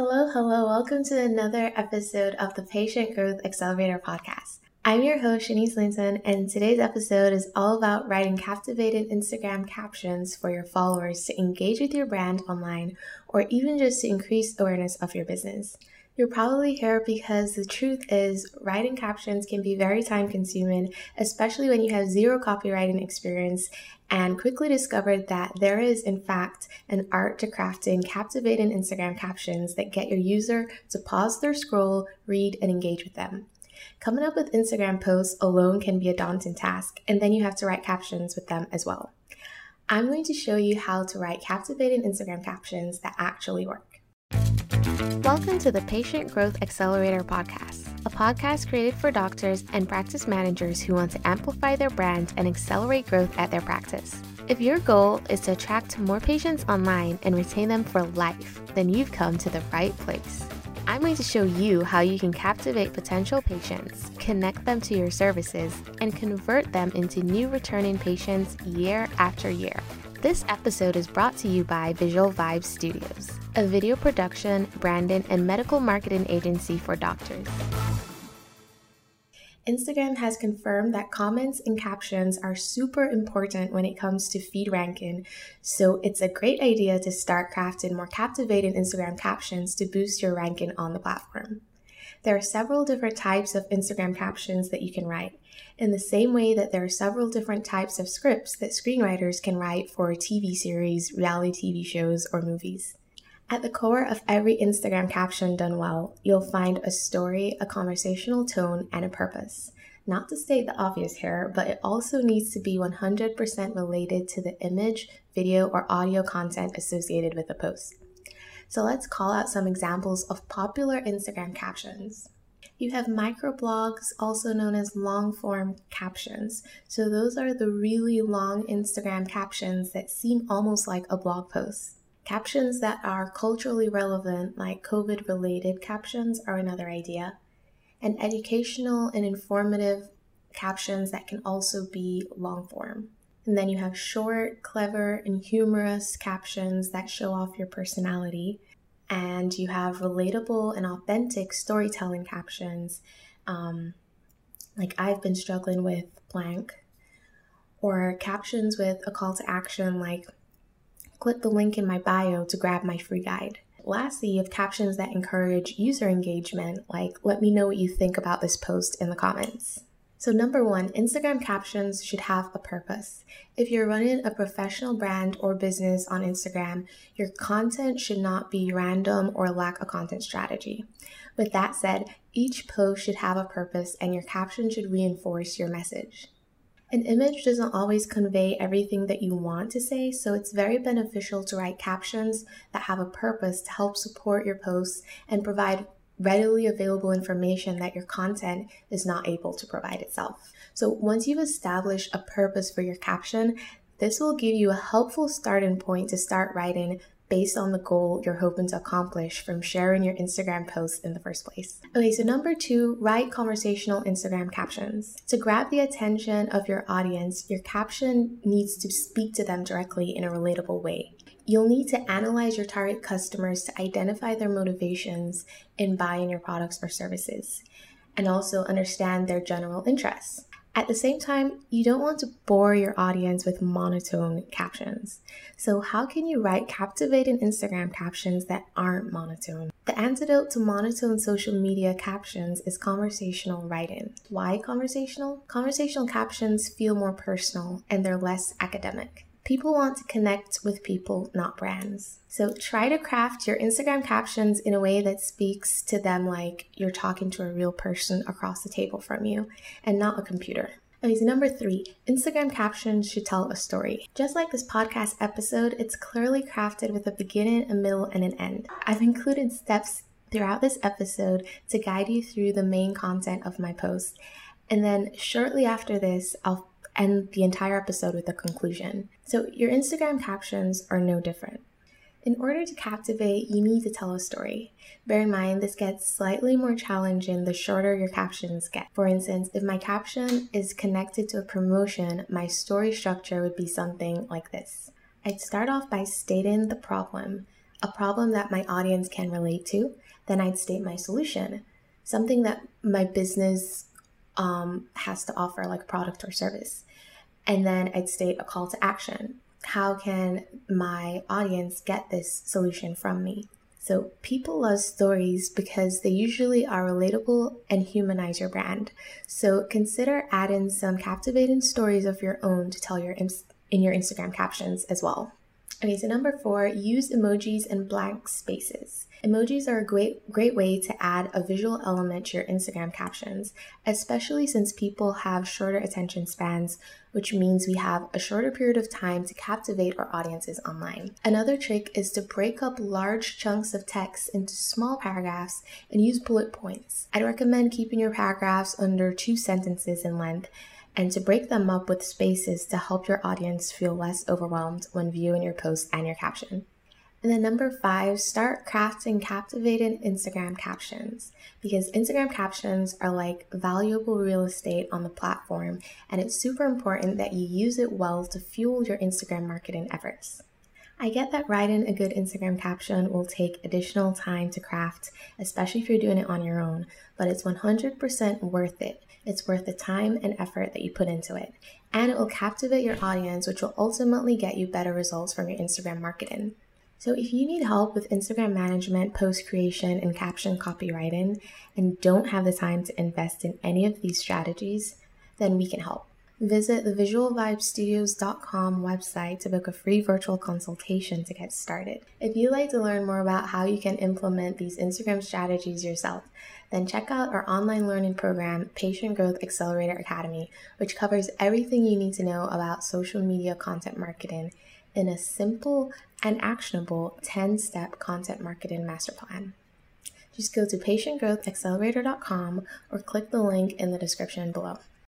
Hello, hello. Welcome to another episode of the Patient Growth Accelerator podcast. I'm your host, Shanice Linton, and today's episode is all about writing captivating Instagram captions for your followers to engage with your brand online or even just to increase awareness of your business. You're probably here because the truth is, writing captions can be very time consuming, especially when you have zero copywriting experience, and quickly discovered that there is, in fact, an art to crafting captivating Instagram captions that get your user to pause their scroll, read, and engage with them. Coming up with Instagram posts alone can be a daunting task, and then you have to write captions with them as well. I'm going to show you how to write captivating Instagram captions that actually work. Welcome to the Patient Growth Accelerator podcast, a podcast created for doctors and practice managers who want to amplify their brand and accelerate growth at their practice. If your goal is to attract more patients online and retain them for life, then you've come to the right place. I'm going to show you how you can captivate potential patients, connect them to your services, and convert them into new returning patients year after year. This episode is brought to you by Visual Vibes Studios, a video production, branding, and medical marketing agency for doctors. Instagram has confirmed that comments and captions are super important when it comes to feed ranking, so it's a great idea to start crafting more captivating Instagram captions to boost your ranking on the platform. There are several different types of Instagram captions that you can write, in the same way that there are several different types of scripts that screenwriters can write for TV series, reality TV shows, or movies. At the core of every Instagram caption done well, you'll find a story, a conversational tone, and a purpose. Not to state the obvious here, but it also needs to be 100% related to the image, video, or audio content associated with the post. So let's call out some examples of popular Instagram captions. You have microblogs, also known as long form captions. So, those are the really long Instagram captions that seem almost like a blog post. Captions that are culturally relevant, like COVID related captions, are another idea. And educational and informative captions that can also be long form. And then you have short, clever, and humorous captions that show off your personality and you have relatable and authentic storytelling captions, um, like I've been struggling with blank, or captions with a call to action like click the link in my bio to grab my free guide. Lastly, you have captions that encourage user engagement, like let me know what you think about this post in the comments. So, number one, Instagram captions should have a purpose. If you're running a professional brand or business on Instagram, your content should not be random or lack a content strategy. With that said, each post should have a purpose and your caption should reinforce your message. An image doesn't always convey everything that you want to say, so it's very beneficial to write captions that have a purpose to help support your posts and provide readily available information that your content is not able to provide itself. So once you've established a purpose for your caption, this will give you a helpful starting point to start writing based on the goal you're hoping to accomplish from sharing your Instagram posts in the first place. Okay, so number two, write conversational Instagram captions. To grab the attention of your audience, your caption needs to speak to them directly in a relatable way. You'll need to analyze your target customers to identify their motivations in buying your products or services and also understand their general interests. At the same time, you don't want to bore your audience with monotone captions. So, how can you write captivating Instagram captions that aren't monotone? The antidote to monotone social media captions is conversational writing. Why conversational? Conversational captions feel more personal and they're less academic. People want to connect with people, not brands. So try to craft your Instagram captions in a way that speaks to them like you're talking to a real person across the table from you and not a computer. Okay, number three, Instagram captions should tell a story. Just like this podcast episode, it's clearly crafted with a beginning, a middle, and an end. I've included steps throughout this episode to guide you through the main content of my post. And then shortly after this, I'll end the entire episode with a conclusion. So, your Instagram captions are no different. In order to captivate, you need to tell a story. Bear in mind, this gets slightly more challenging the shorter your captions get. For instance, if my caption is connected to a promotion, my story structure would be something like this I'd start off by stating the problem. a problem that my audience can relate to, then I'd state my solution, something that my business um, has to offer, like product or service. And then I'd state a call to action. How can my audience get this solution from me? So, people love stories because they usually are relatable and humanize your brand. So, consider adding some captivating stories of your own to tell your in your Instagram captions as well. Okay, so number four, use emojis and blank spaces. Emojis are a great, great way to add a visual element to your Instagram captions, especially since people have shorter attention spans, which means we have a shorter period of time to captivate our audiences online. Another trick is to break up large chunks of text into small paragraphs and use bullet points. I'd recommend keeping your paragraphs under two sentences in length and to break them up with spaces to help your audience feel less overwhelmed when viewing your post and your caption. And then number five, start crafting captivating Instagram captions because Instagram captions are like valuable real estate on the platform, and it's super important that you use it well to fuel your Instagram marketing efforts. I get that writing a good Instagram caption will take additional time to craft, especially if you're doing it on your own, but it's 100% worth it it's worth the time and effort that you put into it. And it will captivate your audience, which will ultimately get you better results from your Instagram marketing. So, if you need help with Instagram management, post creation, and caption copywriting, and don't have the time to invest in any of these strategies, then we can help. Visit the visualvibestudios.com website to book a free virtual consultation to get started. If you'd like to learn more about how you can implement these Instagram strategies yourself, then check out our online learning program, Patient Growth Accelerator Academy, which covers everything you need to know about social media content marketing in a simple and actionable 10 step content marketing master plan. Just go to patientgrowthaccelerator.com or click the link in the description below.